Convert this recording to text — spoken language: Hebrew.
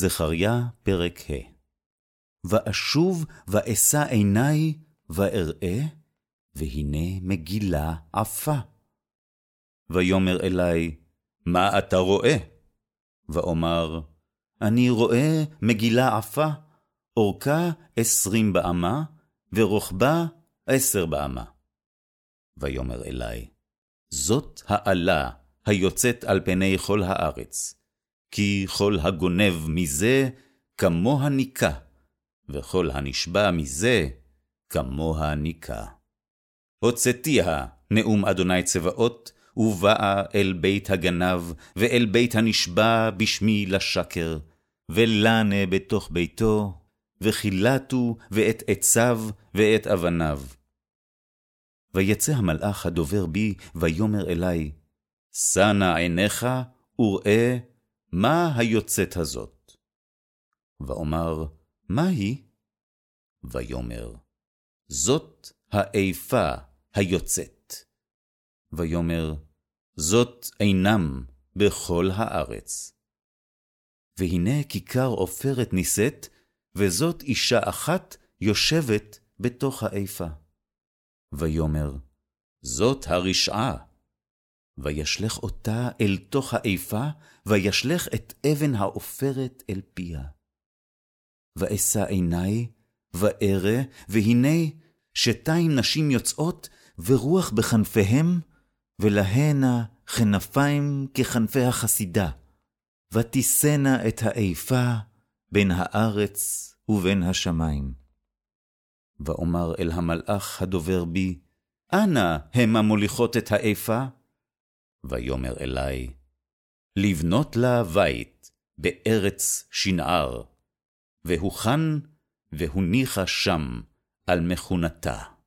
זכריה, פרק ה' ואשוב ואשא עיני ואראה, והנה מגילה עפה. ויאמר אלי, מה אתה רואה? ואומר, אני רואה מגילה עפה, אורכה עשרים באמה, ורוחבה עשר באמה. ויאמר אלי, זאת האלה היוצאת על פני כל הארץ, כי כל הגונב מזה, כמוה ניקה, וכל הנשבע מזה, כמוה ניקה. הוצאתיה, נאום אדוני צבאות, ובאה אל בית הגנב, ואל בית הנשבע בשמי לשקר, ולנה בתוך ביתו, וכילתו ואת עציו ואת אבניו. ויצא המלאך הדובר בי, ויאמר אלי, שא נא עיניך, וראה מה היוצאת הזאת. ואומר, מה היא? ויאמר, זאת האיפה היוצאת. ויאמר, זאת אינם בכל הארץ. והנה כיכר עופרת נישאת, וזאת אישה אחת יושבת בתוך האיפה. ויאמר, זאת הרשעה. וישלך אותה אל תוך האיפה, וישלך את אבן העופרת אל פיה. ואשא עיני, וארא, והנה שתיים נשים יוצאות, ורוח בכנפיהם, ולהנה כנפיים ככנפי החסידה, ותישאנה את האיפה בין הארץ ובין השמיים. ואומר אל המלאך הדובר בי, אנה המה מוליכות את האיפה? ויאמר אלי, לבנות לה בית בארץ שנער, והוכן והוניחה שם על מכונתה.